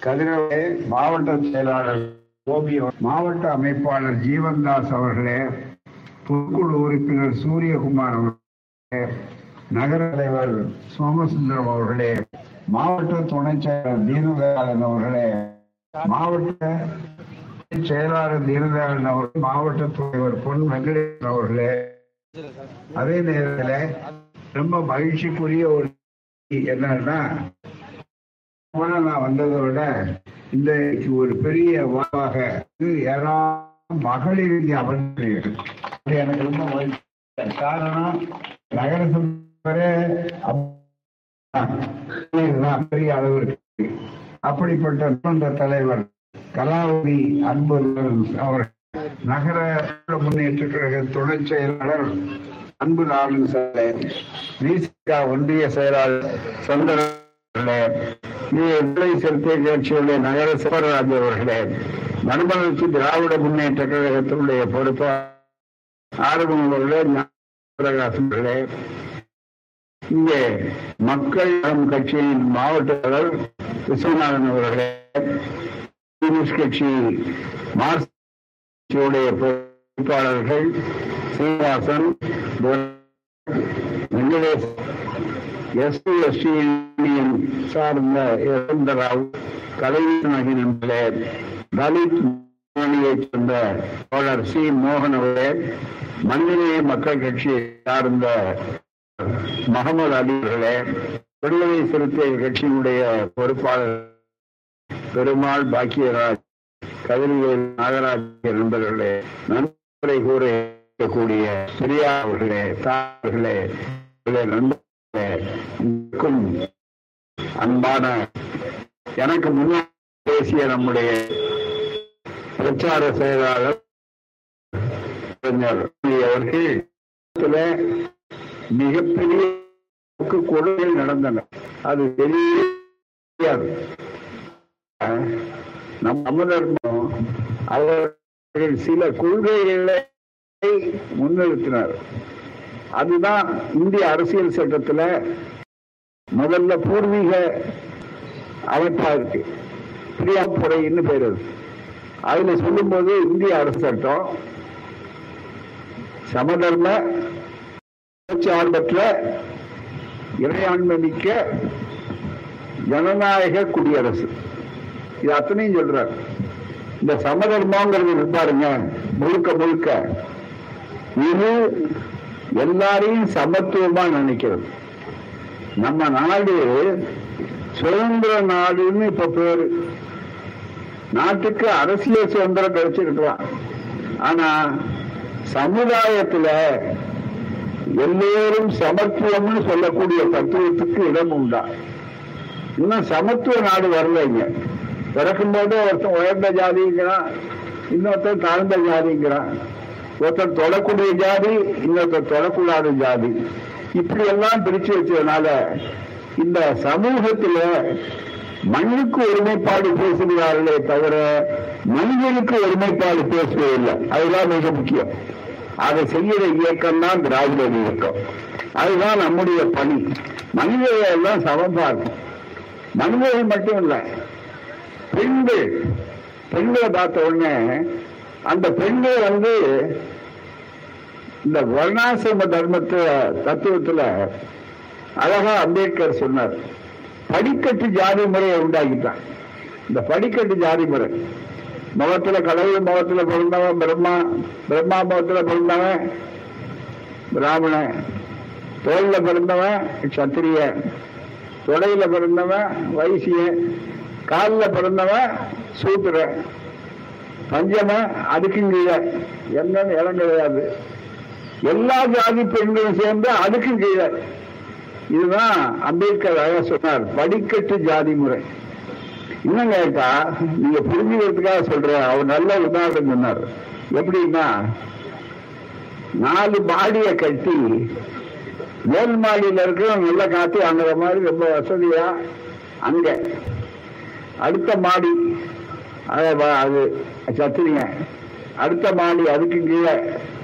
கதிரவே மாவட்ட செயலாளர் ஓவியம் மாவட்ட அமைப்பாளர் ஜீவன்தாஸ் அவர்களே பொதுக்குழு உறுப்பினர் சூரியகுமார் அவர்களே நகர தலைவர் சோமசுந்தரம் அவர்களே மாவட்ட துணை செயலர் தீனதயாளன் அவர்களே மாவட்ட செயலாளர் தீனதயாளன் அவர்கள் மாவட்ட தலைவர் பொன் வெங்கடேசன் அவர்களே. அதே நேரத்தில் ரொம்ப மகிழ்ச்சிக்குரிய ஒரு என்னன்னா நான் வந்ததை விட இன்றைக்கு ஒரு பெரிய வாய்ப்பாக இது ஏராளம் மகளிர் இங்கே அமர்ந்திருக்கு இது எனக்கு ரொம்ப மகிழ்ச்சி. காரணம் நகரசபை பெரிய அளவிற்கு. அப்படிப்பட்ட நிறுவன தலைவர் கலாவதி அன்பு அவர் நகர முன்னேற்ற கழக துணை செயலாளர் அன்பு நாளின் சாலை ஒன்றிய செயலாளர் சந்திரன் விடுதலை சிறுத்தை கட்சியுடைய நகர சிவராஜ் அவர்களே. மறுமலர்ச்சி திராவிட முன்னேற்ற கழகத்தினுடைய பொறுப்பாளர் ஆறுமுகம் அவர்களே பிரகாசம் அவர்களே. இங்கே மக்கள் நலம் கட்சியின் மாவட்ட தலைவர் விஸ்வநாதன் அவர்களே. கம்யூனிஸ்ட் கட்சி மார்க்சியுடைய பொறுப்பாளர்கள் Srinivasan Venkatesh ST ST union சார்ந்த இறந்தராவ் கலைஞர் நகினே தலித் மொழியைச் சேர்ந்த தோழர் சி. மோகன் அவர்களே மனிதநேய மக்கள் கட்சியை சார்ந்த மகமது அலி அவர்களே விடுதலை சிறுத்தை கட்சியினுடைய பொறுப்பாளர் பெருமாள் பாக்கியராஜ் கதிர்வேல் நாகராஜ் நண்பர்களே நண்பரை கூற இருக்கக்கூடிய பெரியா அவர்களே தார்களே நண்பர் இருக்கும் அன்பான எனக்கு முன்னாடி பேசிய நம்முடைய பிரச்சார செயலாளர் அவர்கள் மிகப்பெரிய கொடுமைகள் நடந்தன. அது தெரியாது நம் அமதர்மம் அவர்கள் சில கொள்கைகளை முன்னிறுத்தினார். அதுதான் இந்திய அரசியல் சட்டத்துல முதல்ல பூர்வீக அமைப்பா இருக்கு பிரியாப்புறைன்னு பேர் அதுல சொல்லும்போது இந்திய அரசு சட்டம் சமதர்ம சார்பற்ற இறையாண்மை மிக்க ஜனநாயக குடியரசு. இது அத்தனையும் சொல்றார். இந்த சமதர்மங்கிறது பாருங்க முழுக்க முழுக்க. இது எல்லாரையும் சமத்துவமா நினைக்கிறது. நம்ம நாடு சுதந்திர நாடுன்னு இப்ப பேரு. நாட்டுக்கு அரசியல் சுதந்திரம் கிடைச்சிருக்கலாம் ஆனா சமுதாயத்துல எல்லோரும் சமத்துவம்னு சொல்லக்கூடிய தத்துவத்துக்கு இடம் உண்டா? இன்னும் சமத்துவ நாடு வரலைங்க பிறக்கும் போது ஒருத்தன் உயர்ந்த ஜாதிங்கிறான் இன்னொருத்தன் தாழ்ந்த ஜாதிங்கிறான். ஒருத்தன் தொடக்கூடிய ஜாதி இன்னொருத்தர் தொடக்கூடாத ஜாதி. இப்படி எல்லாம் பிரிச்சு வச்சதுனால இந்த சமூகத்துல மண்ணுக்கு ஒருமைப்பாடு பேசுகிறார்களே தவிர மனிதனுக்கு ஒருமைப்பாடு பேசுவதில்லை அதுதான் மிக முக்கியம். அதை செய்யற இயக்கம் தான் திராவிட இயக்கம். அதுதான் நம்முடைய பணி. மனிதர்கள் எல்லாம் சமம் பார்க்கும். மனிதர்கள் மட்டும் இல்லை. பெண்கள். பெண்களை பார்த்த உடனே அந்த பெண்கள் வந்து இந்த வர்ணாசிரம தர்மத்தை தத்துவத்துல அழகா அம்பேத்கர் சொன்னார். படிக்கட்டு ஜாதி முறையை உண்டாக்கிட்டான் இந்த படிக்கட்டு ஜாதி முறை. முகத்துல கடவுள் முகத்துல பிறந்தவன் பிரம்மா பிரம்மா முகத்துல பிறந்தவன் பிராமணன். தோல்ல பிறந்தவன் சத்திரிய தொடையில பிறந்தவன் வைசியன். காலில் பிறந்தவன் சூத்திரன். பஞ்சம அதுக்கும் கீழே என்னன்னு இடம் கிடையாது எல்லா ஜாதி பெண்களும் சேர்ந்து அதுக்கும் கீழே. இதுதான் அம்பேத்கர் அழகா சொன்னார் படிக்கட்டு ஜாதி முறை. இன்னும் கேட்டா நீங்க புரிஞ்சுக்கிறதுக்காக சொல்ற அவர் நல்ல உதாரணம் சொன்னார். எப்படின்னா நாலு மாடியை கட்டி மேல் மாடியில் இருக்கிறவங்க நல்ல காத்து வாங்குற மாதிரி ரொம்ப வசதியா? அங்க. அடுத்த மாடி அது சத்திரிங்க. அடுத்த மாடி அதுக்கு கீழே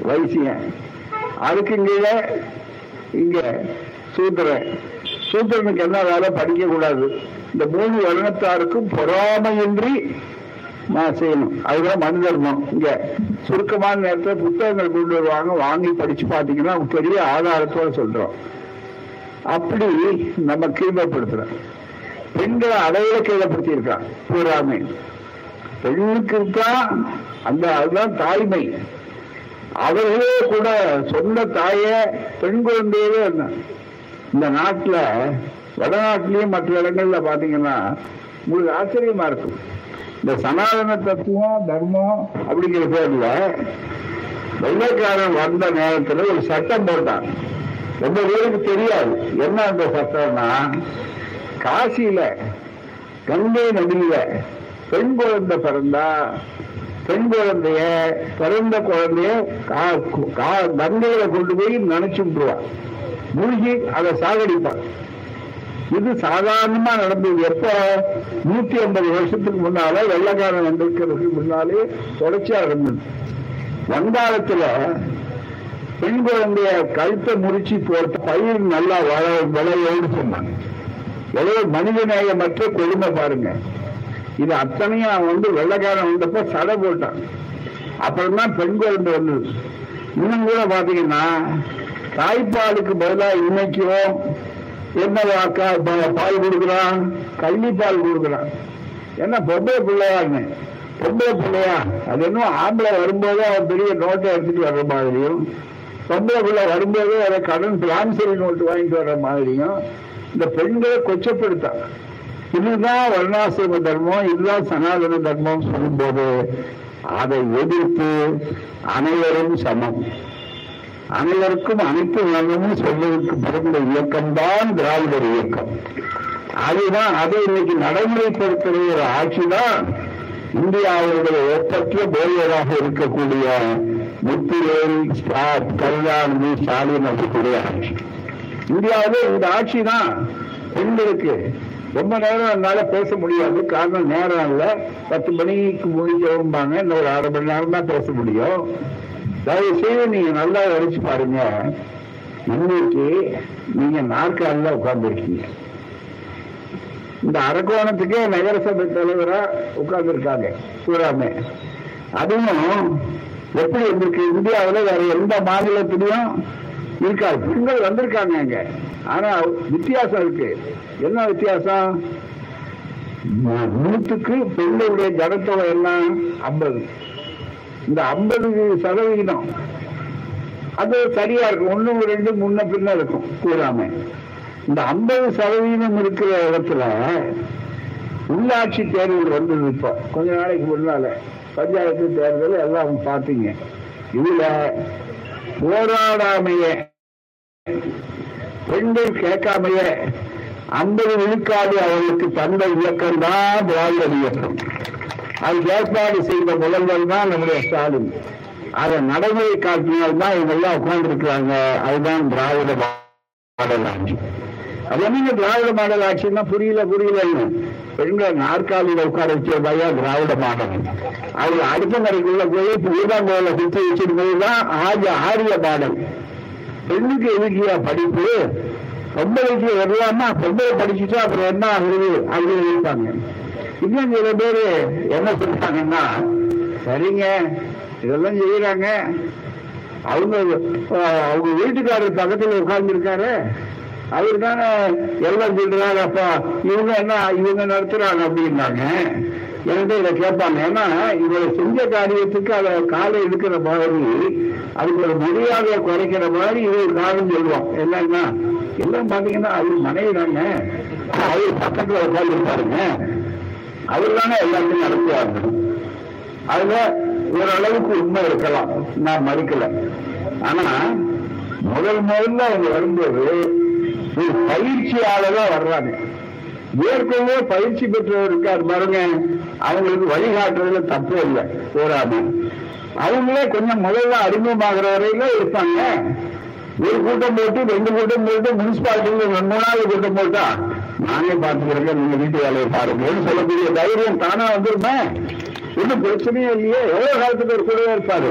வைசியன் அதுக்கு கீழே இங்க சூத்திரன். சூத்திரனுக்கு என்ன வேலை? படிக்க கூடாது. இந்த மூணு வருணத்தாருக்கும் பொறாமையின்றி நான் செய்யணும். அதுதான் மனு தர்மம். இங்க சுருக்கமான நேரத்தில் புத்தகங்கள் கொண்டு வருவாங்க. வாங்கி படிச்சு பார்த்தீங்கன்னா பெரிய ஆதாரத்தோட சொல்றோம். அப்படி நம்ம கீழ்மைப்படுத்துறோம். பெண்களை அடையில கீழப்படுத்தியிருக்கான் பூராமை பெண்ணுக்கு தான் அந்த அதுதான் தாய்மை. அவர்களே கூட சொந்த தாய பெண் குழந்தையவே இந்த நாட்டில் வடநாட்டிலையும் மற்ற இடங்கள்ல பாத்தீங்கன்னா உங்களுக்கு ஆச்சரியமா இருக்கும். இந்த சனாதன தத்துவம் தர்மம் அப்படிங்கிற பேர்ல வெள்ளைக்காரன் வந்த நேரத்தில் ஒரு சட்டம் போட்டான். ரொம்ப பேருக்கு தெரியாது. என்ன அந்த சட்டம்னா காசியில கங்கை நதியில பெண் குழந்தை பிறந்தா பெண் குழந்தைய பிறந்த குழந்தைய கா- கா- கங்கையில கொண்டு போய் நினைச்சு விட்டுருவான் மூழ்கி அதை சாகடிப்பான். இது சாதாரணமா நடந்தது. எப்ப? நூத்தி ஐம்பது வருஷத்துக்கு முன்னால வெள்ளக்காரன் வந்திருக்கிறதுக்கு முன்னாலே தொடர்ச்சியா இருந்தது வங்காளத்துல பெண் குழந்தைய கழுத்தை முறிச்சு போட்டு பயிர் நல்லா வள விளையோடு சொன்னாங்க. எவ்வளவு மனிதநேயமற்ற கொடுமை பாருங்க. இது அத்தனையும் அவன் வந்து வெள்ளக்காரன் வந்தப்ப சடை போட்டான். அப்புறம் தான் பெண் குழந்தை வந்தது. இன்னும் கூட பாத்தீங்கன்னா தாய்ப்பாலுக்கு பதிலா இன்னைக்கும் என்ன வாக்கா? பா- பால் கொடுக்குறான் கல்வி பால் கொடுக்குறான். என்ன பொம்பளை பிள்ளையான்னு பொம்பளை பிள்ளையா? அது என்ன ஆம்பளை வரும்போது அவன் பெரிய நோட்டை எடுத்துட்டு வர்ற மாதிரியும் பொம்பளை பிள்ளை வரும்போது அதை கடன் பிளான்சரி நோட்டு வாங்கிட்டு வர்ற மாதிரியும் இந்த பெண்களை கொச்சப்படுத்தான். இதுதான் வர்ணாசிரம தர்மம் இதுதான் சனாதன தர்மம் சொல்லும்போது அதை எதிர்த்து அனைவரும் சமம். அனைவருக்கும் அனைத்து வர்ணமும் சொல்வதற்கு பிறந்த இயக்கம்தான் திராவிடர் இயக்கம். அதுதான் அதை இன்னைக்கு நடைமுறைப்படுத்துகிற ஒரு ஆட்சி தான் இந்தியாவுடைய ஒப்பற்ற போலியராக இருக்கக்கூடிய முத்துவேல் கருணாநிதி ஸ்டாலின் அவர்களுடைய ஆட்சி. இந்தியாவில் இந்த ஆட்சி தான் பெண்களுக்கு ரொம்ப நேரம் என்னால பேச முடியாது. காரணம் நேரம் இல்ல. பத்து மணிக்கு முடிஞ்சவம்பாங்க இன்னும் ஒரு அரை மணி நேரம் தான் பேச முடியும். தயவு செய்து நீங்க நல்லா யோசிச்சு பாருங்க. இன்னைக்கு நீங்க நாற்காலில் உட்கார்ந்துருக்கீங்க. இந்த அரக்கோணத்துக்கே நகரசபை தலைவரா உட்கார்ந்துருக்காங்க. பூராமே அதுவும் எப்படி இருக்கு இந்தியாவில் வேற எந்த மாநிலத்திலையும் இருக்காரு. பெண்கள் வந்திருக்காங்க அங்க ஆனா வித்தியாசம் இருக்கு. என்ன வித்தியாசம்? நூத்துக்கு பெண்களுடைய ஜனத்தொகை எல்லாம் ஐம்பது. இந்த ஐம்பது சதவிகிதம். அது சரியா இருக்கும். ஒண்ணு ரெண்டு முன்ன பின்ன இருக்கும். கூடாம இந்த ஐம்பது சதவீதம் இருக்கிற இடத்துல உள்ளாட்சி தேர்தல் வந்தது இப்போ. கொஞ்ச நாளைக்கு முன்னால. பஞ்சாயத்து தேர்தல் எல்லாம் பார்த்தீங்க. இதுல போராடாமைய. பெண்கள் கேட்காமையே. ஐம்பது விழுக்காடு அவர்களுக்கு தந்த இயக்கம் தான் திராவிட இயக்கம். அது ஏற்பாடு செய்த முதல்வர் தான் நம்முடைய ஸ்டாலின். அதை நடைமுறை காட்டினால் தான் இவங்கெல்லாம் உட்கார்ந்துருக்கிறாங்க. அதுதான் திராவிட மாடல் ஆட்சி. அது என்னங்க திராவிட மாடல் ஆட்சின்னா புரியல புரியல பெண்களை நாற்காலியில உட்கார வச்ச பையா திராவிட மாடல். அது அடுத்த முறைக்குள்ள போய் பூதாங்கோல சுத்தி வச்சிட்டு தான் ஆரிய ஆரிய மாடல். பெண்ணுக்கு எதுக்கியா படிப்பு? பொம்பளைக்கு வரலாமா? பொம்பளை படிச்சுட்டா அப்புறம் என்ன ஆகுது அப்படின்னு இருப்பாங்க இன்னும் சில பேரு என்ன சொல்றாங்கன்னா சரிங்க இதெல்லாம் செய்யறாங்க. அவங்க அவங்க வீட்டுக்காரர் பக்கத்துல உட்கார்ந்து இருக்காரு அவர் தானே எல்லாம் சொல்றாரு அப்பா இவங்க என்ன இவங்க நடத்துறாங்க அப்படின்னாங்க. என்கிட்ட இதை கேட்பாங்க. ஏன்னா இதை செஞ்ச காரியத்துக்கு அதை காலை எடுக்கிற மாதிரி அதுக்கு ஒரு மரியாதையை குறைக்கிற மாதிரி இது ஒரு காரணம் சொல்லுவோம். என்னன்னா எல்லாம் பாத்தீங்கன்னா அவர் மனைவி தாங்க. அவர் பக்கத்துல உட்கார்ந்து பாருங்க அவர் தானே எல்லாத்தையும் நடத்துவாங்க அதுல ஓரளவுக்கு உண்மை இருக்கலாம். நான் மறுக்கல ஆனா முதல் முதல்ல அவங்க வரும்போது ஒரு பயிற்சியாளராக வர்றாங்க ஏற்கனவே பயிற்சி பெற்றவர் இருக்கார் பாருங்க. அவங்களுக்கு வழிகாட்டுறதுல தப்பு இல்லை. போராடி. அவங்களே கொஞ்சம் முதல்ல அறிமுகமாகிற வரையில இருப்பாங்க. ஒரு கூட்டம் போட்டு ரெண்டு கூட்டம் போட்டு முனிசிபாலிட்டியில மூணாவது கூட்டம் போட்டா நானே பார்த்துக்கிறேங்க நீங்க வீட்டு வேலையை பாருங்கன்னு சொல்லக்கூடிய தைரியம் தானா வந்துருமே ஒன்றும் பிரச்சனையே இல்லையே. எவ்வளவு காலத்துக்கு ஒரு கூடவே இருப்பாரு?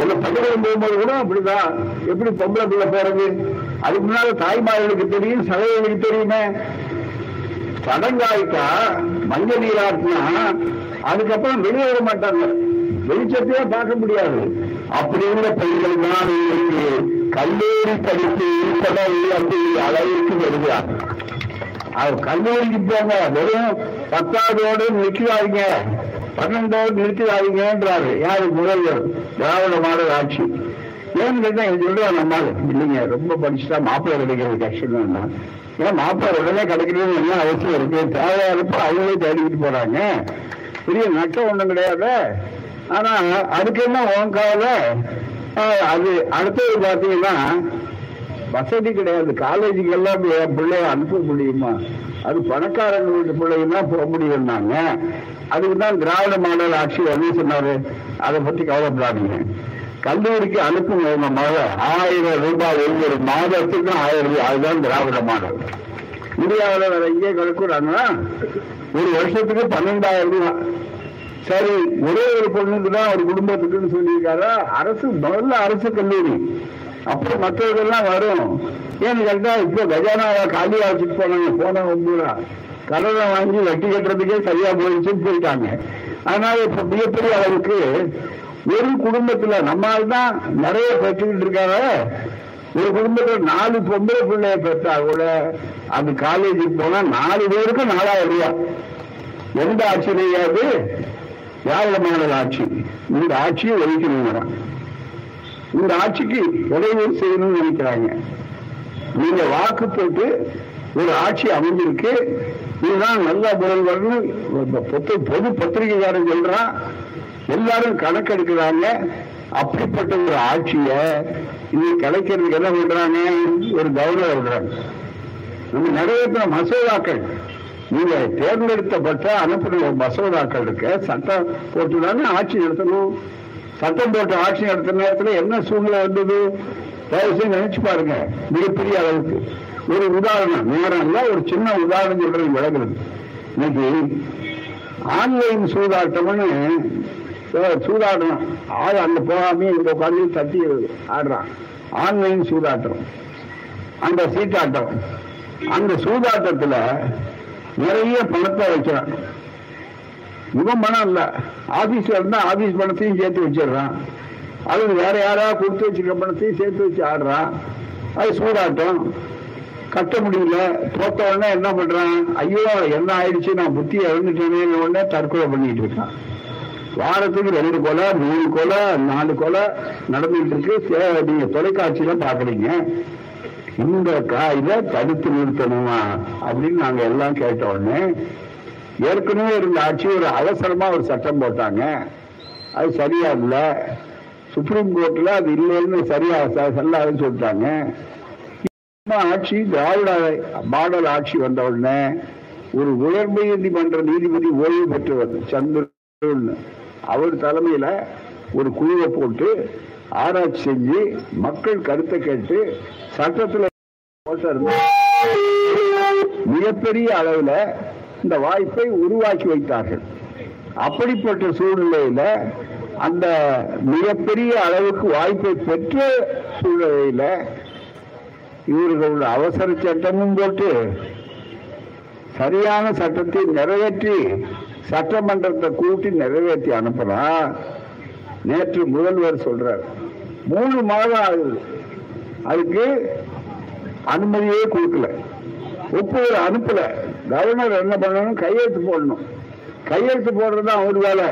இல்ல பக்கத்தில் போகும்போது கூட அப்படிதான். எப்படி பொம்பளை பிள்ளை போறது? அதுக்கு முன்னால தாய்மார்களுக்கு தெரியும் சகோதரர்களுக்கு தெரியுமே? சடங்காயிட்டா மஞ்ச நீராட்டினா அதுக்கப்புறம் வெளியே வர மாட்டாங்க. வெளிச்சத்தையே பார்க்க முடியாது. அப்படிங்கிற பெண்கள் தான் இன்றைக்கு கல்லூரி படித்து உட்பட அப்படி அளவிற்கு வருகிறார் அது கல்லூரிக்கு போங்க. வெறும் பத்தாவதோடு நிற்கிறாதீங்க பன்னெண்டோடு நிறுத்திடாதீங்கன்றாரு. யாரு முதல்வர் திராவிட மாடல் ஆட்சி. ஏன்னு கேட்டா இது சொல்லுவா நம்மால் இல்லைங்க. ரொம்ப படிச்சுட்டா மாப்பிள்ளை கிடைக்கிறது கஷ்டம் தான். ஏன்னா மாப்பிள்ளை உடனே கிடைக்கிறது என்ன அவசியம் இருக்கு? தேவையானப்ப அவங்களே தேடிக்கிட்டு போறாங்க. பெரிய நட்டம் ஒண்ணும் கிடையாது. ஆனா அதுக்கு என்ன உன் கவலை? அது அடுத்தது பாத்தீங்கன்னா வசதி கிடையாது. காலேஜுக்கு எல்லாம் என் பிள்ளைய அனுப்ப முடியுமா? அது பணக்காரங்க வீட்டு பிள்ளைங்க போக முடியும்னாங்க. அதுக்கு தான் திராவிட மாடல் ஆட்சி என்ன சொன்னாரு? அதை பத்தி கவலைப்படாதீங்க. கல்லூரிக்கு அனுப்பும் விதமாக ஆயிரம் ரூபாய் ஒவ்வொரு மாதத்துக்கும் ஆயிரம் ரூபாய். அதுதான் திராவிட மாடல். இந்தியாவில் வேற எங்கே கலக்குறாங்கன்னா ஒரு வருஷத்துக்கு பன்னெண்டாயிரம் ரூபாய். சரி ஒரே ஒரு பொண்ணுக்கு தான் ஒரு குடும்பத்துக்குன்னு சொல்லியிருக்காரு? அரசு முதல்ல அரசு கல்லூரி. அப்புறம் மற்றவர்கள்லாம் வரும். ஏன்னு கேட்டா இப்போ கஜானாவை காலியா வச்சுட்டு போனாங்க. போன ஒன்பதுரா கடனை வாங்கி வட்டி கட்டுறதுக்கே சரியா போயிடுச்சுன்னு போயிட்டாங்க. அதனால இப்ப மிகப்பெரிய அளவுக்கு ஒரு குடும்பத்துல நம்மால் தான் நிறைய பெற்றுக்கிட்டு இருக்காங்க. ஒரு குடும்பத்துல நாலு பொம்பளை பிள்ளைய பெற்றா கூட அது காலேஜுக்கு போனா நாலு பேருக்கும் நாலாயிரம் ரூபாய். எந்த ஆட்சியிலேயாவது திராவிட மாடல் ஆட்சி. இந்த ஆட்சியை ஒழிக்கணுங்கிறான் இந்த ஆட்சிக்கு இடைவெளி செய்யணும்னு நினைக்கிறாங்க. நீங்க வாக்கு போட்டு ஒரு ஆட்சி அமைஞ்சிருக்கு. இதுதான் நல்ல முதல்வர்னு பொது பத்திரிகைக்காரன் சொல்றான். எல்லாரும் கணக்கெடுக்கிறாங்க. அப்படிப்பட்ட ஒரு ஆட்சிய இது கலைக்கிறதுக்கு என்ன பண்றாங்க ஒரு கவர்னர் இருக்கிறாங்க நம்ம நிறைவேற்ற மசோதாக்கள். நீங்க தேர்ந்தெடுத்தப்பட்ட அனுப்பின ஒரு மசோதாக்கள் இருக்கு. சட்டம் போட்டுதானே ஆட்சி நடத்தணும். சட்டம் போட்டு ஆட்சி நடத்துற நேரத்தில் என்ன சூழ்நிலை வந்தது? தயவு செய்து நினைச்சு பாருங்க. மிகப்பெரிய அளவுக்கு. ஒரு உதாரணம் நேரம் இல்ல ஒரு சின்ன உதாரணம் சொல்றது விளங்குறது இன்னைக்கு ஆன்லைன் சூதாட்டம்னு அஹ், ஆள் அங்க போகாமே இங்க உட்காந்து தட்டி ஆடுறான். ஆன்லைன் சூதாட்டம். அந்த சீட்டாட்டம். அந்த சூதாட்டத்துல நிறைய பணத்தை வைக்கிறான். இவன் பணம் இல்ல. ஆஃபீஸில் இருந்தா ஆபீஸ் பணத்தையும் சேர்த்து வச்சிடுறான். அல்லது வேற யாராவது கொடுத்து வச்சிருக்க பணத்தையும் சேர்த்து வச்சு ஆடுறான். அது சூதாட்டம். கட்ட முடியல. தோத்த உடனே என்ன பண்றான்? ஐயோ என்ன ஆயிடுச்சு? நான் புத்தி இழந்துட்டேனே உடனே தற்கொலை பண்ணிட்டு இருக்கான். வாரத்துக்கு ரெண்டு கொலை மூணு கொலை நாலு கொலை நடந்துட்டு இருக்கு. நீங்க தொலைக்காட்சியில பாக்குறீங்க இந்த இதை தடுத்து நிறுத்தணுமா அப்படின்னு நாங்க எல்லாம் கேட்ட உடனே ஏற்கனவே இருந்த ஆட்சி ஒரு அவசரமா ஒரு சட்டம் போட்டாங்க. அது சரியா இல்ல சுப்ரீம் கோர்ட்ல அது இல்லைன்னு சரியா ச- செல்லாதுன்னு சொல்லிட்டாங்க. ஆட்சி திராவிட மாடல் ஆட்சி வந்த உடனே ஒரு உயர்மை நீதிமன்ற நீதிபதி ஓய்வு பெற்றவர் சந்திரன் அவர் தலைமையில ஒரு குழுவை போட்டு ஆராய்ச்சி செஞ்சு மக்கள் கருத்தை கேட்டு சட்டத்துல மிகப்பெரிய அளவுல இந்த வாய்ப்பை உருவாக்கி வைத்தார்கள். அப்படிப்பட்ட சூழ்நிலையில அந்த மிகப்பெரிய அளவுக்கு வாய்ப்பை பெற்ற சூழ்நிலையில இவர்கள் அவசர சட்டமும் போட்டு சரியான சட்டத்தை நிறைவேற்றி சட்டமன்றத்தை கூட்டி நிறைவேற்றி அனுப்புறா நேற்று முதல்வர் சொல்றார். மூணு மாதம் ஆகுது. அதுக்கு அனுமதியே கொடுக்கல. ஒப்புதல் அனுப்பல. கவர்னர் என்ன பண்ணணும்? கையெழுத்து போடணும். கையெழுத்து போடுறது அவர் வேலை.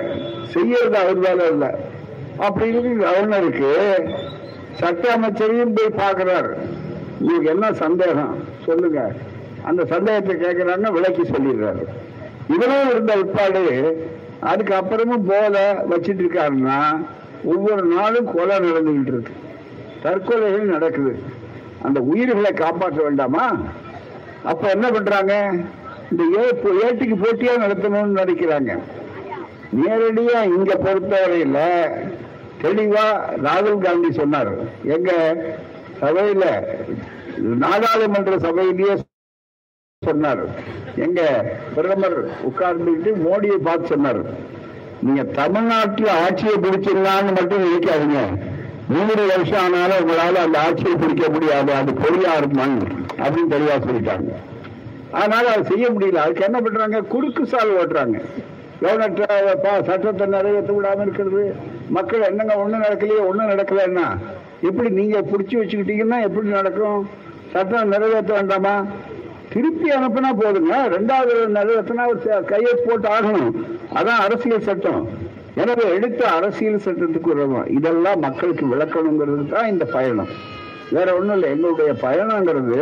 செய்யறது அவர் வேலை இல்லை. அப்படி கவர்னருக்கு. சட்ட அமைச்சரையும் போய் பார்க்கிறார். உங்களுக்கு என்ன சந்தேகம்? சொல்லுங்க. அந்த சந்தேகத்தை கேட்கிறாங்க விளக்கி சொல்லிடுறாரு. இதெல்லாம் இருந்த உட்பாடு. அதுக்கப்புறமும் போல வச்சிட்டு இருக்காருன்னா ஒவ்வொரு நாளும் கொலை நடந்துகிட்டு இருக்கு. தற்கொலைகள் நடக்குது. அந்த உயிர்களை காப்பாற்ற வேண்டாமா? அப்ப என்ன பண்றாங்க? இந்த ஏ- ஏட்டுக்கு போட்டியா நடத்தணும்னு நினைக்கிறாங்க. நேரடியா இங்க பொறுத்தவரையில தெளிவா ராகுல் காந்தி சொன்னார். எங்க? சபையில. நாடாளுமன்ற சபையிலேயே சொன்னார். எங்க பிரதமர் உட்கார்ந்துட்டு மோடியை பார்த்து சொன்னார். நீங்க தமிழ்நாட்டில் ஆட்சியை பிடிச்சிடலான்னு மட்டும் நினைக்காதீங்க. நூறு வருஷம் ஆனாலும் உங்களால அந்த ஆட்சியை பிடிக்க முடியாது. அது பொறியார் இருக்குமாங்க அப்படின்னு தெளிவா சொல்லிட்டாங்க. அதனால அதை செய்ய முடியல. அதுக்கு என்ன பண்றாங்க? குறுக்கு சால் ஓட்டுறாங்க. சட்டத்தை நிறைவேற்ற விடாம இருக்கிறது. மக்கள் என்னங்க ஒண்ணும் நடக்கலையே ஒண்ணும் நடக்கலன்னா எப்படி நீங்க புடிச்சு வச்சுக்கிட்டீங்கன்னா எப்படி நடக்கும்? சட்டம் நிறைவேற்ற வேண்டாமா? திருப்பி அனுப்புனா போதுங்க. ரெண்டாவது நிறைவேற்றினா கையெழுத்து போட்டு ஆகணும். அதான் அரசியல் சட்டம். எனவே எடுத்த அரசியல் சட்டத்துக்கு உறவும் இதெல்லாம் மக்களுக்கு விளக்கணுங்கிறது தான் இந்த பயணம். வேற ஒன்றும் இல்லை. எங்களுடைய பயணங்கிறது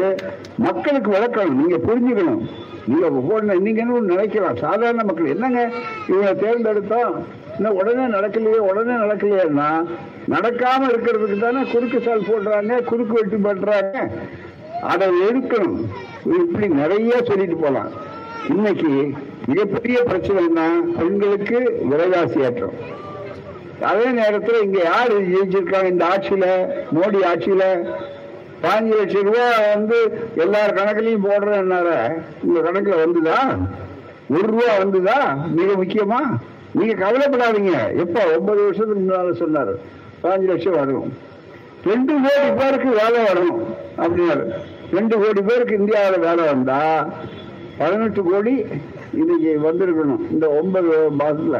மக்களுக்கு விளக்கணும். நீங்க புரிஞ்சுக்கணும். நீங்க ஒவ்வொன்று நீங்கன்னு நினைக்கலாம்? சாதாரண மக்கள். என்னங்க? இவங்க தேர்ந்தெடுத்தோம் இன்னும் உடனே நடக்கலையே உடனே நடக்கலையேன்னா நடக்காம இருக்கிறதுக்கு தானே குறுக்கு சால் போடுறாங்க குறுக்கு வெட்டி பண்றாங்க. அதை எடுக்கணும். இப்படி நிறைய சொல்லிட்டு போலாம். இன்னைக்கு மிகப்பெரிய பிரச்சனை என்ன? பெண்களுக்கு விலைவாசி ஏற்றம் அதே நேரத்தில் இங்க யார் ஜெயிச்சிருக்காங்க? இந்த ஆட்சியில மோடி ஆட்சியில. பாஞ்சு லட்சம் ரூபா வந்து எல்லார் கணக்குலையும் போடுறேன்னார. உங்க கணக்குல வந்துதா? ஒரு ரூபா வந்துதா? மிக முக்கியமா? நீங்க கவலைப்படாதீங்க. எப்ப ஒன்பது வருஷத்துக்கு முன்னால சொன்னாரு. பாஞ்சு லட்சம் வரும். ரெண்டு கோடி பேருக்கு வேலை வரும் அப்படின்னாரு. ரெண்டு கோடி பேருக்கு இந்தியாவில் வேலை வந்தா பதினெட்டு கோடி இன்னைக்கு வந்திருக்கணும். இந்த ஒன்பது மாசத்துல.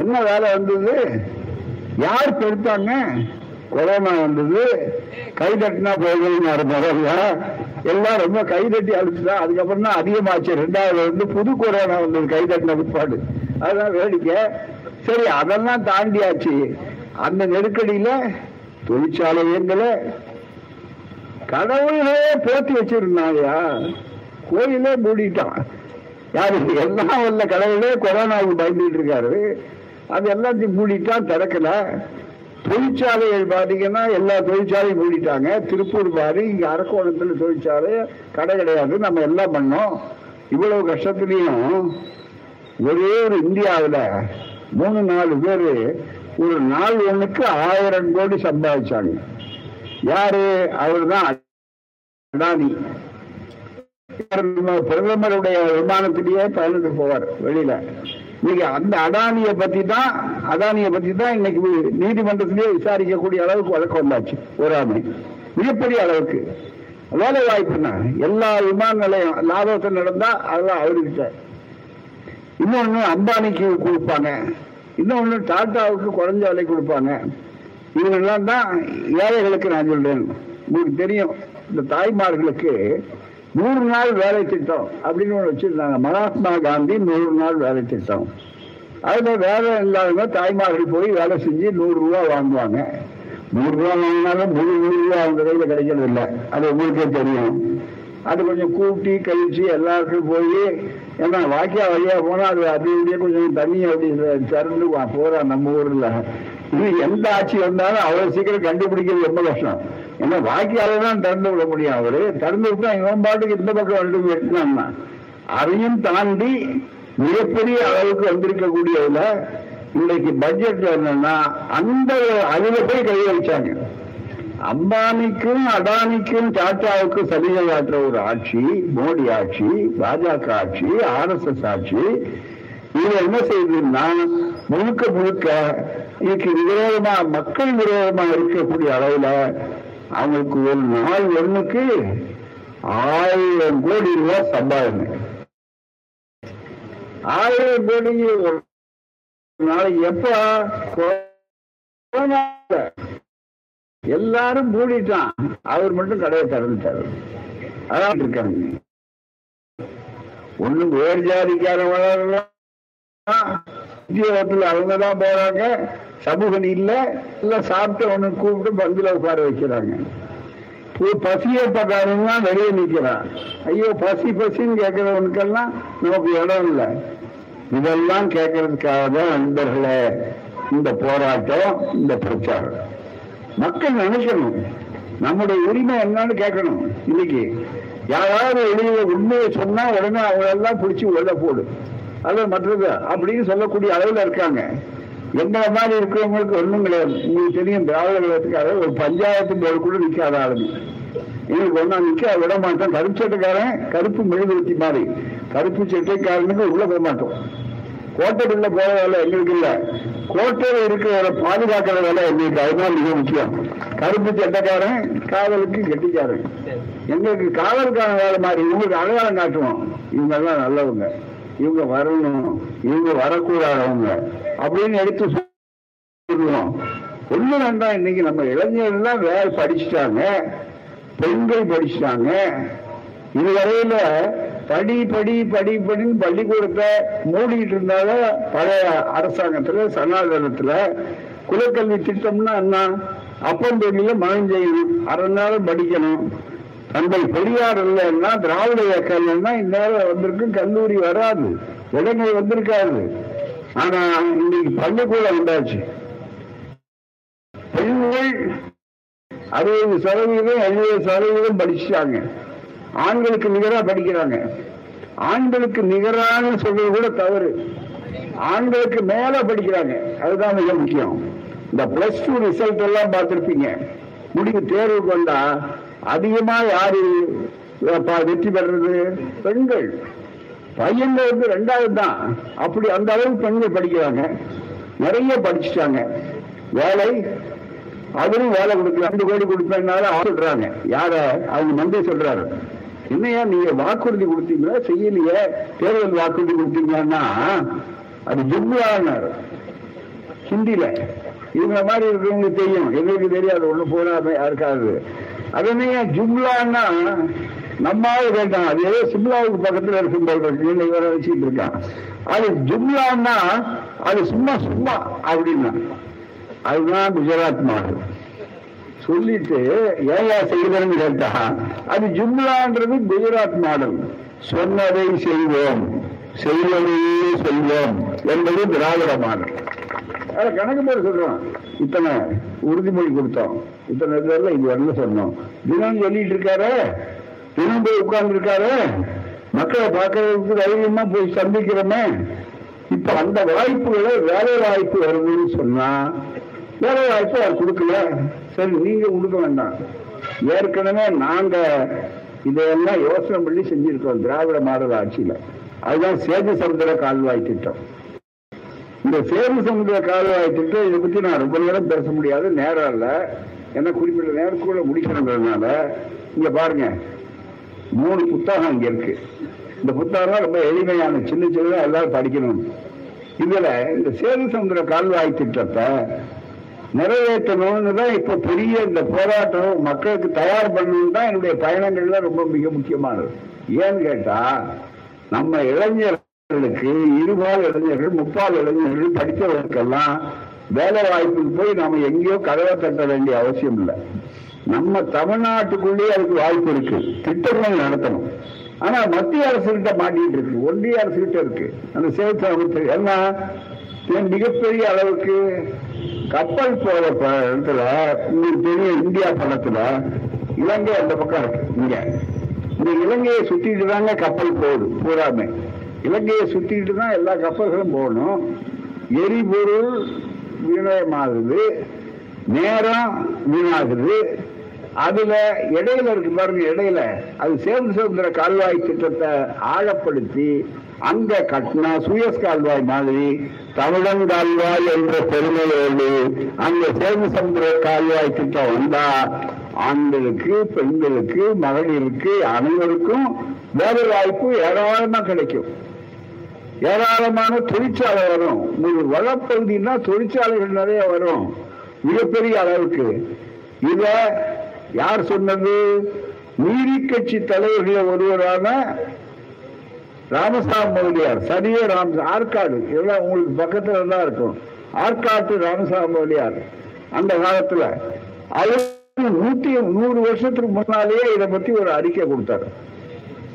என்ன வேலை வந்தது? யார் பெருத்தாங்க? கொரோனா வந்தது. கை தட்டினா போகணும்னாரு முதல்ல எல்லாம் ரொம்ப கை தட்டி அழுத்துதா அதுக்கப்புறம் தான் அதிகமாச்சு. ரெண்டாவது வந்து புது கொரோனா வந்தது கை தட்டின பிற்பாடு. அதுதான் வேடிக்கை. சரி அதெல்லாம் தாண்டியாச்சு. அந்த நெருக்கடியில தொழிற்சாலை இயங்கலை கடவுளே போட்டி வச்சிருந்தாயா? கோயிலே மூடிட்டான். யாரு எல்லாம் உள்ள கடவுளே கொரோனாவுக்கு பயந்துட்டு இருக்காரு? அது எல்லாத்தையும் மூடிட்டான் திறக்கல. தொழிற்சாலைகள் பாத்தீங்கன்னா எல்லா தொழிற்சாலையும் மூடிட்டாங்க. திருப்பூர் பாரு இங்க அரக்கோணத்துல தொழிற்சாலை கடை கிடையாது. நம்ம எல்லாம் பண்ணோம். இவ்வளவு கஷ்டத்துலயும் ஒரே ஒரு இந்தியாவில் மூணு நாலு பேரு ஒரு நாள் ஒண்ணுக்கு ஆயிரம் கோடி சம்பாதிச்சாங்க. யாரு? அவர்தான். அடானி பிரதமருடைய விமானத்திலேயே பயணித்து போவார் வெளியில. இன்னைக்கு அந்த அடானிய பத்தி தான் அதானிய பத்தி தான் இன்னைக்கு நீதிமன்றத்திலேயே விசாரிக்கக்கூடிய அளவுக்கு வழக்கு வந்தாச்சு ஒரு ஆமை மிகப்பெரிய அளவுக்கு. வேலை வாய்ப்புனா எல்லா விமான நிலையம் லாபத்தில் நடந்தா அதெல்லாம் அவர்கிட்ட இன்னொன்னு அம்பானிக்கு கொடுப்பாங்க. இன்னொன்னு டாட்டாவுக்கு குறைஞ்ச விலை கொடுப்பாங்க. இவங்கெல்லாம் தான் ஏழைகளுக்கு நான் சொல்றேன். உங்களுக்கு தெரியும் இந்த தாய்மார்களுக்கு நூறு நாள் வேலை திட்டம் அப்படின்னு ஒன்று வச்சிருந்தாங்க. மகாத்மா காந்தி நூறு நாள் வேலை திட்டம். அதுல வேலை இல்லாதவங்க தாய்மார்கள் போய் வேலை செஞ்சு நூறு ரூபா வாங்குவாங்க. நூறு ரூபா வாங்கினாலும் முழு நூறு அவங்க கையில் கிடைக்கிறது இல்லை அது உங்களுக்கே தெரியும். அது கொஞ்சம் கூட்டி கழிச்சு எல்லாருக்கும் போய் ஏன்னா வாக்கியா வழியா போனா அது அப்படி இப்படியே கொஞ்சம் தண்ணி அப்படி திறந்து போகிறான் போறா நம்ம ஊர்ல. இது எந்த ஆட்சி வந்தாலும் அவ்வளவு சீக்கிரம் கண்டுபிடிக்கிறது ரொம்ப கஷ்டம். ஏன்னா வாக்கியால தான் திறந்து விட முடியும் அவரு. திறந்து விட்டா இவன் பாட்டுக்கு இந்த பக்கம் வந்து வெட்டினான்னா அதையும் தாண்டி மிகப்பெரிய அளவுக்கு வந்திருக்கக்கூடியதுல இன்னைக்கு பட்ஜெட்ல என்னன்னா அந்த அதுல போய் கை வச்சாங்க. அம்பானிக்கும் அடானிக்கும் டாட்டாவுக்கும் சலுகை காட்டுற ஒரு ஆட்சி மோடி ஆட்சி பாஜக ஆட்சி ஆர்எஸ்எஸ் ஆட்சி. இது என்ன செய்யுதுன்னா முழுக்க முழுக்க இதுக்கு விரோதமா மக்கள் விரோதமா இருக்கக்கூடிய அளவுல அவங்களுக்கு ஒரு நாள் ஒண்ணுக்கு ஆயிரம் கோடி ரூபாய் சம்பாதனை. ஆயிரம் கோடி நாளைக்கு எப்ப? எல்லாரும் மூடிட்டான். அவர் மட்டும் கடையை திறந்துட்டாரு. அதான் இருக்காங்க. ஒண்ணு வேறு ஜாதிக்காரவங்க உத்தியோகத்துல அவங்க தான் போறாங்க. சமூகம் இல்லை. இல்ல சாப்பிட்டு ஒண்ணு கூப்பிட்டு பந்தில உட்கார வைக்கிறாங்க. ஒரு பசியை பண்றவங்க வெளியே நிற்கிறான் ஐயோ பசி பசின்னு கேட்கறவனுக்கெல்லாம் நமக்கு இடம் இல்லை. இதெல்லாம் கேட்கறதுக்காக தான் நண்பர்களே இந்த போராட்டம் இந்த பிரச்சாரம். மக்கள் நினைக்கணும். நம்முடைய உரிமை என்னன்னு கேட்கணும் இன்னைக்கு. யாராவது வெளியே உண்மையை சொன்னா உடனே அவங்க எல்லாம் பிடிச்சி உள்ள போடும் அது மற்றது. அப்படின்னு சொல்லக்கூடிய அளவில் இருக்காங்க. எங்களை மாதிரி இருக்கிறவங்களுக்கு ஒன்றும் கிடையாது. உங்களுக்கு தெரியும் திராவிட கழகத்துக்காக ஒரு பஞ்சாயத்து போர்டு கூட நிற்காத ஆளுங்க. எங்களுக்கு ஒன்றா நிற்க விட மாட்டோம் கருப்பு சட்டைக்காரன் கருப்பு மெழுகுவத்தி மாதிரி. கருப்பு சட்டைக்காரனுக்கு உள்ள போக மாட்டோம். கோட்டைக்குள்ள போற வேலை எங்களுக்கு இல்ல. கோட்டையில் இருக்கிற பாதுகாக்கிற வேலை எங்களுக்கு. அதுதான் மிக முக்கியம். கருப்பு சட்டைக்காரன் காவலுக்கு கெட்டிக்காரன். எங்களுக்கு காவலுக்கான வேலை மாதிரி. இவங்களுக்கு அடையாளம் காட்டுவோம். இவங்க எல்லாம் நல்லவங்க. இவங்க வரணும் இவங்க வரக்கூடாதவங்க அப்படின்னு எடுத்து சொல்லுவோம். ஒண்ணு வேண்டாம் இன்னைக்கு நம்ம இளைஞர்கள் வேலை படிச்சுட்டாங்க பெண்கள் படிச்சுட்டாங்க. இதுவரையில படி படி படி படின்னு பள்ளிக்கூடத்தை மூடிட்டு இருந்தால பழைய அரசாங்கத்துல சனாதனத்துல. குலக்கல்வி திட்டம்னா என்ன? அப்பம் பெண்ணில மனம் செய்யணும். அரை நாள் படிக்கணும். தந்தை பெரியார் இல்லைன்னா திராவிட இயக்கம் இல்லைன்னா இந்நேரம் வந்திருக்கு கல்லூரி வராது. இலங்கை வந்திருக்காது. ஆனா இன்னைக்கு பள்ளிக்கூடம் வந்தாச்சு. பெண்கள் அறுபது சதவீதம் எழுபது சதவீதம் படிச்சாங்க ஆண்களுக்கு நிகரா படிக்கிறாங்க. ஆண்களுக்கு நிகரான சொல்றது கூட தவறு. ஆண்களுக்கு மேல படிக்கிறாங்க. அதுதான் மிக முக்கியம். இந்த பிளஸ் டூ ரிசல்ட் எல்லாம் பார்த்திருப்பீங்க. முடிவு தேர்வுக்கு வந்தா அதிகமா யாரு வெற்றி பெறது பெண்கள். பையன்கள் வந்து ரெண்டாவது தான். அப்படி அந்த அளவுக்கு பெண்கள் படிக்கிறாங்க. நிறைய படிச்சுட்டாங்க. வேலை அவரும் வேலை கொடுக்கல. ரெண்டு கோடி கொடுப்பேன்னால சொல்றாங்க. யார? அவங்க மந்திரி சொல்றாரு. என்னையா நீங்க வாக்குறுதி கொடுத்தீங்களா? செய்யலையே. தேர்தல் வாக்குறுதி கொடுத்தீங்கன்னா அது ஜும்லான்னாரு ஹிந்தியில. இவங்க மாதிரி இருக்கிறவங்களுக்கு தெரியும். எங்களுக்கு தெரியாது. ஒண்ணு போனா யாருக்காவது. அதனையா ஜும்லான்னா நம்மாவது கேட்டான். அது ஏதோ சிம்லாவுக்கு பக்கத்துல இருக்கும் போல் இருக்கு. வச்சுட்டு இருக்கான். அது ஜும்லான்னா அது சும்மா சும்மா அப்படின்னா. அதுதான் குஜராத் மாடல் சொல்லிட்டு ஏயா செய்தன்னு கேட்டா அது ஜும்லான்றது குஜராத் மாடல். சொன்னதை செய்வோம். செய்வதையே செல்வோம் என்பது திராவிட மாடல் அத கணக்கு போட்டு சொல்றோம். இத்தனை உறுதிமொழி கொடுத்தோம். இத்தனை பேர்ல இது வரல சொன்னோம். தினம் சொல்லிட்டு இருக்காரு. தினம் போய் உட்கார்ந்து இருக்காரு. மக்களை பார்க்கறதுக்கு தைரியமா போய் சந்திக்கிறோமே. இப்ப அந்த வாய்ப்புகளை வேலை வாய்ப்பு வருதுன்னு சொன்னா வேலை வாய்ப்பு அவர் கொடுக்கல. சரி நீங்க கொடுக்க வேண்டாம். ஏற்கனவே நாங்க இதையெல்லாம் யோசனை பண்ணி செஞ்சிருக்கோம் திராவிட மாடல் ஆட்சியில. அதுதான் சேது சமுதிர கால்வாய் திட்டம். இந்த சேது சமுதாய கால்வாய் திட்டம் இதை பத்தி நான் ரொம்ப நேரம் பேச முடியாது நேரம் இல்லை. ஏன்னா குறிப்பிட்ட நேரத்துக்குள்ள முடிக்கணுங்கிறதுனால இங்க பாருங்க. மூணு புத்தகம் இங்க இருக்கு. இந்த புத்தகம் ரொம்ப எளிமையான சின்ன சின்னதாக எல்லாரும் படிக்கணும். இதுல இந்த சேது சமுதிர கால்வாய் திட்டத்தை நிறைவேற்றணும்னு தான் இப்ப பெரிய இந்த போராட்டம் மக்களுக்கு தயார் பண்ணணும் தான் என்னுடைய பயணங்கள்ல ரொம்ப மிக முக்கியமானது. ஏன்னு கேட்டா நம்ம இளைஞர் இளைஞர்களுக்கு இருபால் இளைஞர்கள் முப்பால் இளைஞர்கள் படித்தவர்களுக்கெல்லாம் வேலை வாய்ப்புக்கு போய் நாம எங்கேயோ கதவை தட்ட வேண்டிய அவசியம் இல்லை. நம்ம தமிழ்நாட்டுக்குள்ளேயே அதுக்கு வாய்ப்பு இருக்கு. திட்டங்கள் நடத்தணும். ஆனா மத்திய அரசு கிட்ட மாட்டிட்டு இருக்கு. ஒன்றிய அரசு கிட்ட இருக்கு. அந்த சேர்த்து அமைப்பு என்ன மிகப்பெரிய அளவுக்கு கப்பல் போற ப- இடத்துல உங்களுக்கு பெரிய இந்தியா படத்துல இலங்கை அந்த பக்கம் இருக்கு. இங்க. இந்த இலங்கையை சுத்திட்டு தாங்க கப்பல் போகுது. பூராமே. இலங்கையை சுத்திட்டு தான் எல்லா கப்பல்களும் போகணும். எரிபொருள் வீணமாகுது நேரம் வீணாகுது. அதுல இடையில இருக்கு பாருங்க இடையில. அது சேது சுதந்திர கால்வாய் திட்டத்தை ஆழப்படுத்தி அங்க கட்டினா சுயஸ் கால்வாய் மாதிரி தமிழன் கால்வாய் என்ற பெருமையோடு அங்க சேது சமுதிர கால்வாய் திட்டம் வந்தா ஆண்களுக்கு பெண்களுக்கு மகளிருக்கு அனைவருக்கும் வேலை வாய்ப்பு ஏராளமா கிடைக்கும். ஏராளமான தொழிற்சாலை வரும் ஒரு வளப்பகுதினா தொழிற்சாலைகள் நிறைய வரும். மிகப்பெரிய அளவுக்கு. இத யார் சொன்னது? நீதி கட்சி தலைவர்களில் ஒருவரான ராமசாமி முதலியார் சரிய ராம் ஆற்காடு இதெல்லாம் உங்களுக்கு பக்கத்துல தான் இருக்கும். ஆற்காட்டு ராமசாமி முதலியார் அந்த காலத்துல. அவர் நூத்தி நூறு வருஷத்துக்கு முன்னாலேயே இதை பத்தி ஒரு அறிக்கை கொடுத்தாரு.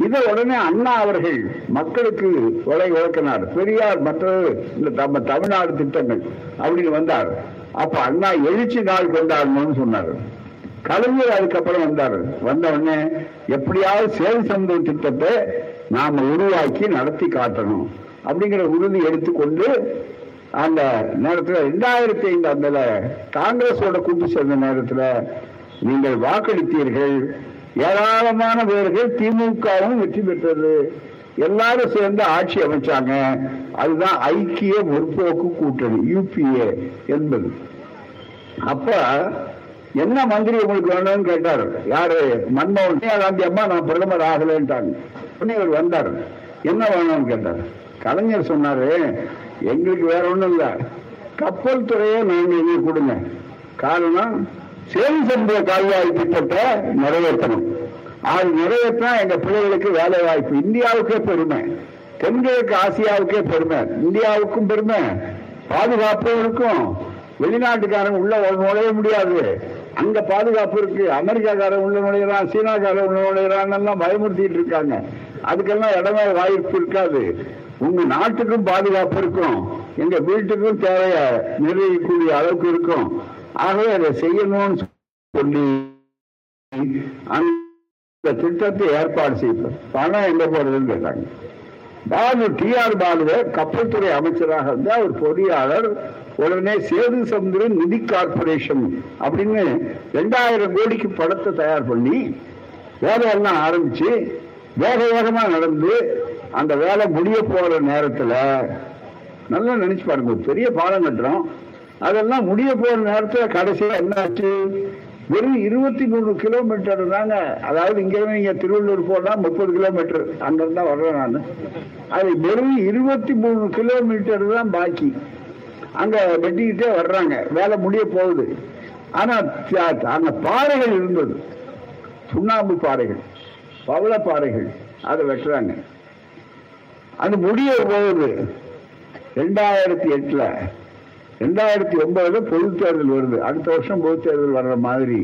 இதை உடனே அண்ணா அவர்கள் மக்களுக்கு உலை விளக்கினார். பெரியார் மற்ற இந்த நம்ம தமிழ்நாடு திட்டங்கள் அப்படின்னு வந்தார். அப்ப அண்ணா எழுச்சி நாள் கொண்டாடணும்னு சொன்னார். கலைஞர் அதுக்கப்புறம் வந்தார். வந்த உடனே எப்படியாவது சேல் சந்தை திட்டத்தை நாம உருவாக்கி நடத்தி காட்டணும் அப்படிங்கிற உறுதி எடுத்துக்கொண்டு அந்த நேரத்துல ரெண்டாயிரத்தி ஐந்து அந்த காங்கிரஸோட கூட்டு சேர்ந்த நேரத்துல நீங்கள் வாக்களித்தீர்கள். ஏராளமான பேர்கள் திமுகவும் வெற்றி பெற்றது. எல்லாரும் சேர்ந்து ஆட்சி அமைச்சாங்க. அதுதான் ஐக்கிய முற்போக்கு கூட்டணி யூபிஏ என்பது. அப்ப என்ன மந்திரி உங்களுக்கு வேணும்னு கேட்டார்? யாரு? மன்மோகன் சோனியா காந்தி அம்மா நான் பிரதமர் ஆகலைன்ட்டாங்க. உடனே இவர் வந்தார். என்ன வேணும்னு கேட்டார்? கலைஞர் சொன்னாரு எங்களுக்கு வேற ஒண்ணும் இல்லை. கப்பல் துறையை நாங்கள் எங்களுக்கு கொடுங்க. காரணம் சேவை சென்ற கால்வாய் திட்டத்தை நிறைவேற்றணும். அது நிறைவேற்றினா எங்க பிள்ளைகளுக்கு வேலை வாய்ப்பு இந்தியாவுக்கே பெருமை. தென்கிழக்கு ஆசியாவுக்கே பெருமை. இந்தியாவுக்கும் பெருமை. பாதுகாப்பும் இருக்கும் வெளிநாட்டுக்காரன் உள்ள நுழைய முடியாது. அங்க பாதுகாப்பு இருக்கு. அமெரிக்காக்காரன் உள்ள நுழையிறான் சீனாக்காரன் உள்ள நுழையிறான் எல்லாம் பயமுறுத்திட்டு இருக்காங்க. அதுக்கெல்லாம் இடமே வாய்ப்பு இருக்காது. உங்க நாட்டுக்கும் பாதுகாப்பு இருக்கும். எங்க வீட்டுக்கும் தேவையை நிறைவேற்றக்கூடிய அளவுக்கு இருக்கும். ஆகவே அதை செய்யணும்னு சொல்லி அந்த திட்டத்தை ஏற்பாடு செய்தார் பணம் எங்க போறதுன்னு கேட்டாங்க. பாலு டி ஆர் பாலுவை கப்பல்துறை அமைச்சராக இருந்த ஒரு பொறியாளர் உடனே சேது சமுத்திரம் நிதி கார்பரேஷன் அப்படின்னு ரெண்டாயிரம் கோடிக்கு படத்தை தயார் பண்ணி வேலையெல்லாம் ஆரம்பிச்சு வேக வேகமா நடந்து அந்த வேலை முடிய போற நேரத்துல நல்லா நினைச்சு பாருங்க ஒரு பெரிய பாலம் கட்டுறோம். அதெல்லாம் முடிய போற நேரத்தில் கடைசியா என்ன ஆச்சு வெறும் இருபத்தி மூணு கிலோமீட்டர் தாங்க. அதாவது இங்க இருந்து நீங்க திருவள்ளூர் போனா முப்பது கிலோமீட்டர் அங்க தான் வர்றேன் நான். அது வெறும் இருபத்தி மூணு கிலோமீட்டர் தான் பாக்கி. அங்க வெட்டிக்கிட்டே வர்றாங்க. வேலை முடிய போகுது. ஆனா அங்க பாறைகள் இருந்தது. சுண்ணாம்பு பாறைகள் பவள பாறைகள் அதை வெட்டுறாங்க. அது முடிய போகுது. ரெண்டாயிரத்தி எட்டுல ரெண்டாயிரத்தி ஒன்பதுல பொது தேர்தல் வருது. அடுத்த வருஷம் பொது தேர்தல் வர்ற மாதிரி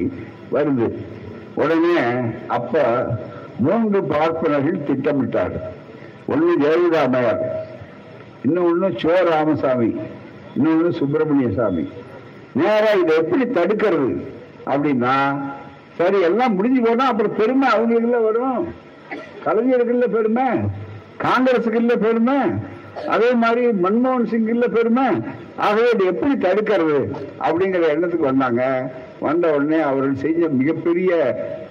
வருது. உடனே அப்ப மூன்று பார்ப்பனர்கள் திட்டமிட்டார் ஒண்ணு ஜெயலலிதா அம்மையார் இன்னொன்னு சோ ராமசாமி இன்னொன்னு சுப்பிரமணிய சாமி. நேரா இதை எப்படி தடுக்கிறது அப்படின்னா சரி எல்லாம் முடிஞ்சு போனா அப்புறம் பெருமை அவங்களுக்குள்ள வரும். கலைஞருக்குள்ள பெருமை காங்கிரஸுக்கு இல்ல பெருமை அதே மாதிரி மன்மோகன் சிங் இல்ல பெருமை ஆகவே இதை எப்படி தடுக்கிறது அப்படிங்கிற எண்ணத்துக்கு வந்தாங்க. வந்த உடனே அவர்கள் செஞ்ச மிகப்பெரிய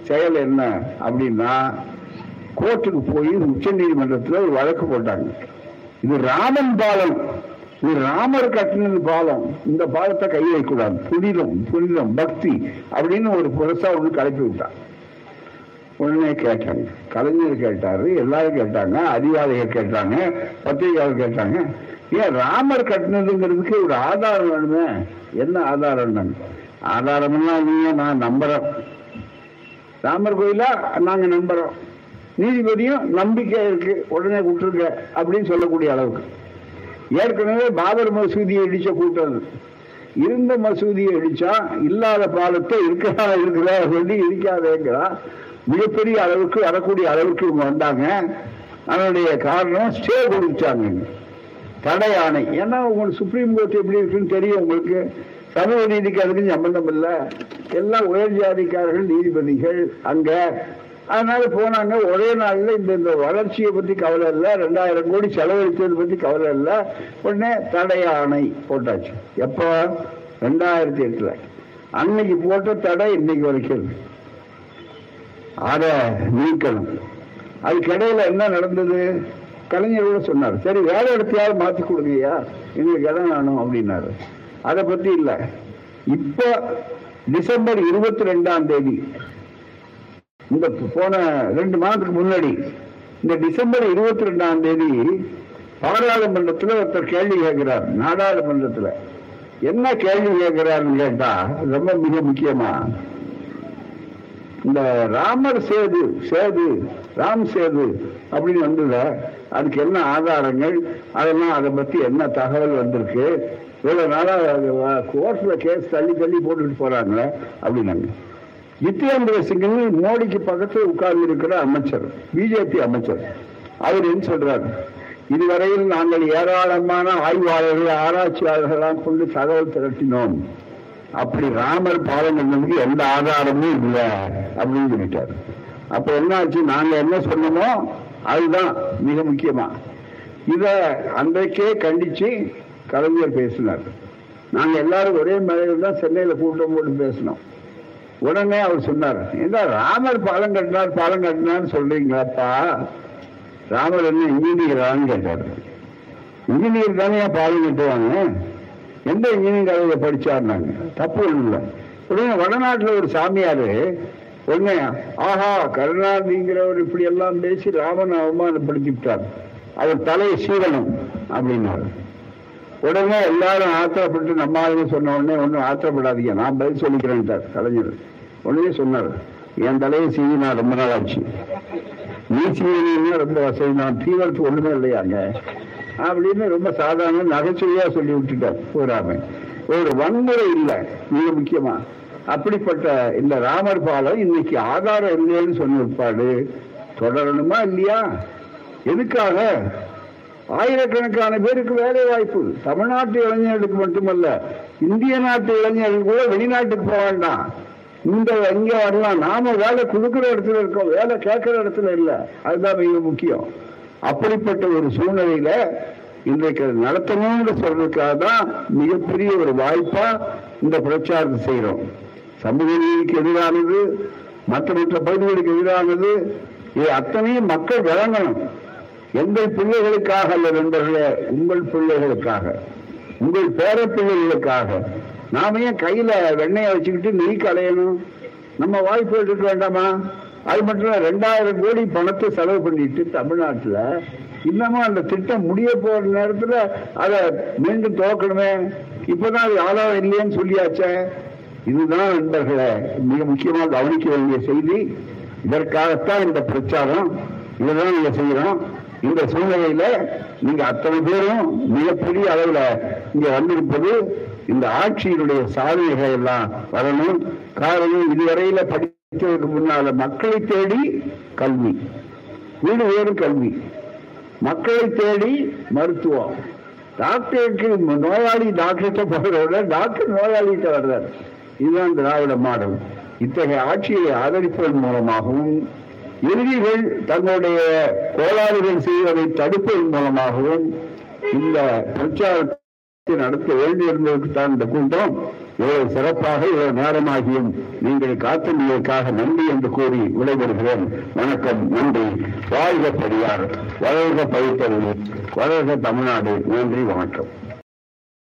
செயல் என்ன அப்படின்னா கோர்ட்டுக்கு போய் உச்ச நீதிமன்றத்தில் ஒரு வழக்கு போட்டாங்க. இது ராமன் பாலம். இது ராமர் கட்டின பாலம். இந்த பாலத்தை கை வைக்கூடாது புனிதம் புனிதம் பக்தி அப்படின்னு ஒரு புதுசாக ஒன்று கலப்பி விட்டான் உடனே கேட்டாங்க. கலைஞர் கேட்டாரு எல்லாரும் கேட்டாங்க அதிகாரிகள் கேட்டாங்க பத்திரிகையாளர் கேட்டாங்க. ஏன் ராமர் கட்டினதுங்கிறதுக்கு ஒரு ஆதாரம் வேணுமே? என்ன ஆதாரம் ஆதாரம்லாம் நீங்க நான் நம்புறோம் ராமர் கோயிலா? நாங்க நம்புறோம். நீதிபதியும் நம்பிக்கை இருக்கு. உடனே விட்டுருங்க அப்படின்னு சொல்லக்கூடிய அளவுக்கு. ஏற்கனவே பாபர் மசூதியை இடிச்ச கூட்டம் இருந்த மசூதியை இடிச்சா இல்லாத பாலத்தை இருக்கா இருக்கிறா சொல்லி இடிக்காதேங்கிறா மிகப்பெரிய அளவுக்கு வரக்கூடிய அளவுக்கு இவங்க வந்தாங்க. அதனுடைய காரணம் ஸ்டே கொடுத்தாங்க தடை ஆணை ஏன்னா உங்களுக்கு சுப்ரீம் கோர்ட் எப்படி இருக்குன்னு தெரியும் உங்களுக்கு. சமூக நீதிக்கு அதுக்கு சம்பந்தம் இல்லை. எல்லாம் உயர் ஜாதிக்காரர்கள் நீதிபதிகள் அங்க. அதனால போனாங்க. ஒரே நாள்ல இந்த இந்த வளர்ச்சியை பத்தி கவலை இல்லை. ரெண்டாயிரம் கோடி செலவழித்தது பத்தி கவலை இல்லை. உடனே தடை ஆணை போட்டாச்சு. எப்போ? ரெண்டாயிரத்தி எட்டுல. அன்னைக்கு போட்ட தடை இன்னைக்கு வரைக்கும். அதை நீக்கணும். அதுக்கிடையில என்ன நடந்தது? கலைஞரோட சொன்னார். சரி வேலை இடத்தையாவது மாத்தி கொடுங்கய்யா. எங்களுக்கு இடம் வேணும் அப்படின்னாரு. அதை பத்தி இல்ல. இப்ப டிசம்பர் இருபத்தி ரெண்டாம் தேதி இந்த போன ரெண்டு மாதத்துக்கு முன்னாடி இந்த டிசம்பர் இருபத்தி ரெண்டாம் தேதி பாராளுமன்றத்துல ஒருத்தர் கேள்வி கேட்கிறார். நாடாளுமன்றத்துல. என்ன கேள்வி கேட்கிறாருன்னு கேட்டா ரொம்ப மிக முக்கியமா இந்த ராமர் சேது சேது ராம் சேது அப்படின்னு வந்ததை அதுக்கு என்ன ஆதாரங்கள்? அதெல்லாம் அதை பத்தி என்ன தகவல் வந்திருக்கு? இவ்வளவு நாளா கோர்ட்ல கேஸ் தள்ளி தள்ளி போட்டுட்டு போறாங்க அப்படின்னாங்க. நித்யேந்திர சிங் மோடிக்கு பக்கத்தில் உட்கார்ந்து இருக்கிற அமைச்சர் பிஜேபி அமைச்சர் அவர் என்ன சொல்றாரு? இதுவரையில் நாங்கள் ஏராளமான ஆய்வாளர்கள் ஆராய்ச்சியாளர்களாம் கொண்டு தகவல் திரட்டினோம். அப்படி ராமர் பாலம் பண்ணதுக்கு எந்த ஆதாரமும் இல்லை அப்படின்னு சொல்லிட்டார். அப்ப என்ன ஆச்சு நாங்க என்ன சொன்னோமோ அதுதான் மிக முக்கியமா. இத அன்றைக்கே கண்டிச்சு கலைஞர் பேசினார். நாங்க எல்லாரும் ஒரே மேலையில் தான் சென்னையில கூட்டம் போட்டு பேசினோம். உடனே அவர் சொன்னார் என்ன ராமர் பாலம் கட்டினார் பாலம் கட்டினார்னு சொல்றீங்களாப்பா? ராமர் என்ன இன்ஜினியரான்னு கேட்டார். இன்ஜினியர் தானே பாலம் கட்டுவாங்க? எந்த இன்ஜினியரிங் காலேஜில் படிச்சாருனாங்க தப்பு இல்லை. உடனே வடநாட்டுல ஒரு சாமியாரு உடனே ஆஹா கருணாநிதிங்கிறவர் இப்படி எல்லாம் பேசி ராமன் அவமானப்படுத்திவிட்டார். அவர் தலையை சீவனம் அப்படின்னாரு. உடனே எல்லாரும் ஆத்திரப்பட்டு நம்ம ஆளுங்க சொன்ன உடனே ஒன்றும் ஆத்திரப்படாதீங்க நான் பதில் சொல்லிக்கிறேன் கலைஞர். உடனே சொன்னார் என் தலையை சீவி நான் ரொம்ப நாள் ஆச்சு நீ சீவினா ரொம்ப வசதி நான் தீவிரத்து ஒண்ணுமே இல்லையாங்க. அப்படின்னு ரொம்ப சாதாரண நகைச்சுவையா சொல்லி விட்டுட்டார் போராம. ஒரு வன்முறை இல்லை மிக முக்கியமா. அப்படிப்பட்ட இந்த ராமர் பாலம் இன்னைக்கு ஆதாரம் இல்லைன்னு சொன்ன தொடரணுமா இல்லையா? எதுக்காக? ஆயிரக்கணக்கான பேருக்கு வேலை வாய்ப்பு. தமிழ்நாட்டு இளைஞர்களுக்கு மட்டுமல்ல இந்திய நாட்டு இளைஞர்கள் கூட வெளிநாட்டுக்கு போக வேண்டாம். இந்த எங்க வரலாம். நாம வேலை கொடுக்கிற இடத்துல இருக்கோம். வேலை கேட்கிற இடத்துல இல்லை. அதுதான் மிக முக்கியம். அப்படிப்பட்ட ஒரு சூழ்நிலையில இன்றைக்கு நடத்தணும்னு சொல்றதுக்காக தான் மிகப்பெரிய ஒரு வாய்ப்பா இந்த பிரச்சாரத்தை செய்யறோம் சமூக நீதிக்கு எதிரானது மற்ற மற்ற பகுதிகளுக்கு எதிரானது இது அத்தனையும் மக்கள் விளங்கணும் எங்கள் பிள்ளைகளுக்காக அல்ல நண்பர்களே உங்கள் பிள்ளைகளுக்காக உங்கள் பேர பிள்ளைகளுக்காக. நாம ஏன் கையில வெண்ணையை வச்சுக்கிட்டு நெய் கலையணும் நம்ம வாய்ப்பு எடுக்க வேண்டாமா? அது மட்டும் ரெண்டாயிரம் கோடி பணத்தை செலவு பண்ணிட்டு தமிழ்நாட்டில் இன்னமும் அந்த திட்டம் முடிய போற நேரத்தில் அதை மீண்டும் துவக்கணுமே? இப்பதான் அது ஆதாரம் இல்லையேன்னு சொல்லியாச்சேன் இதுதான் நண்பர்களே மிக முக்கியமாக கவனிக்க வேண்டிய செய்தி. இதற்காகத்தான் இந்த பிரச்சாரம் இதுதான் நீங்க செய்யறோம். இந்த சூழ்நிலையில நீங்க அத்தனை பேரும் மிகப்பெரிய அளவுல இங்க வந்திருப்பது இந்த ஆட்சியினுடைய சாதனைகள் எல்லாம் வரணும். காரணம் இதுவரையில படித்ததுக்கு முன்னால மக்களை தேடி கல்வி. வீடு வேறு கல்வி. மக்களை தேடி மருத்துவம். டாக்டருக்கு நோயாளி டாக்டர்கிட்ட போகிறத டாக்டர் நோயாளிகிட்ட வர்றார். இதுதான் திராவிட மாடல். இத்தகைய ஆட்சியை ஆதரிப்பதன் மூலமாகவும் எதிரிகள் தங்களுடைய கோளாறுகள் செய்வதை தடுப்பதன் மூலமாகவும் இந்த பிரச்சாரத்தை நடத்த வேண்டியிருந்ததற்குத்தான் இந்த கூட்டம் இவ்வளவு சிறப்பாக இவ்வளவு நேரமாகியும் நீங்கள் காத்திருந்ததற்காக நன்றி என்று கூறி விடைபெறுகிறேன். வணக்கம் நன்றி. வாழ்க பெரியார் வளர்க பகுத்தறிவு வளர்க தமிழ்நாடு. நன்றி வணக்கம்.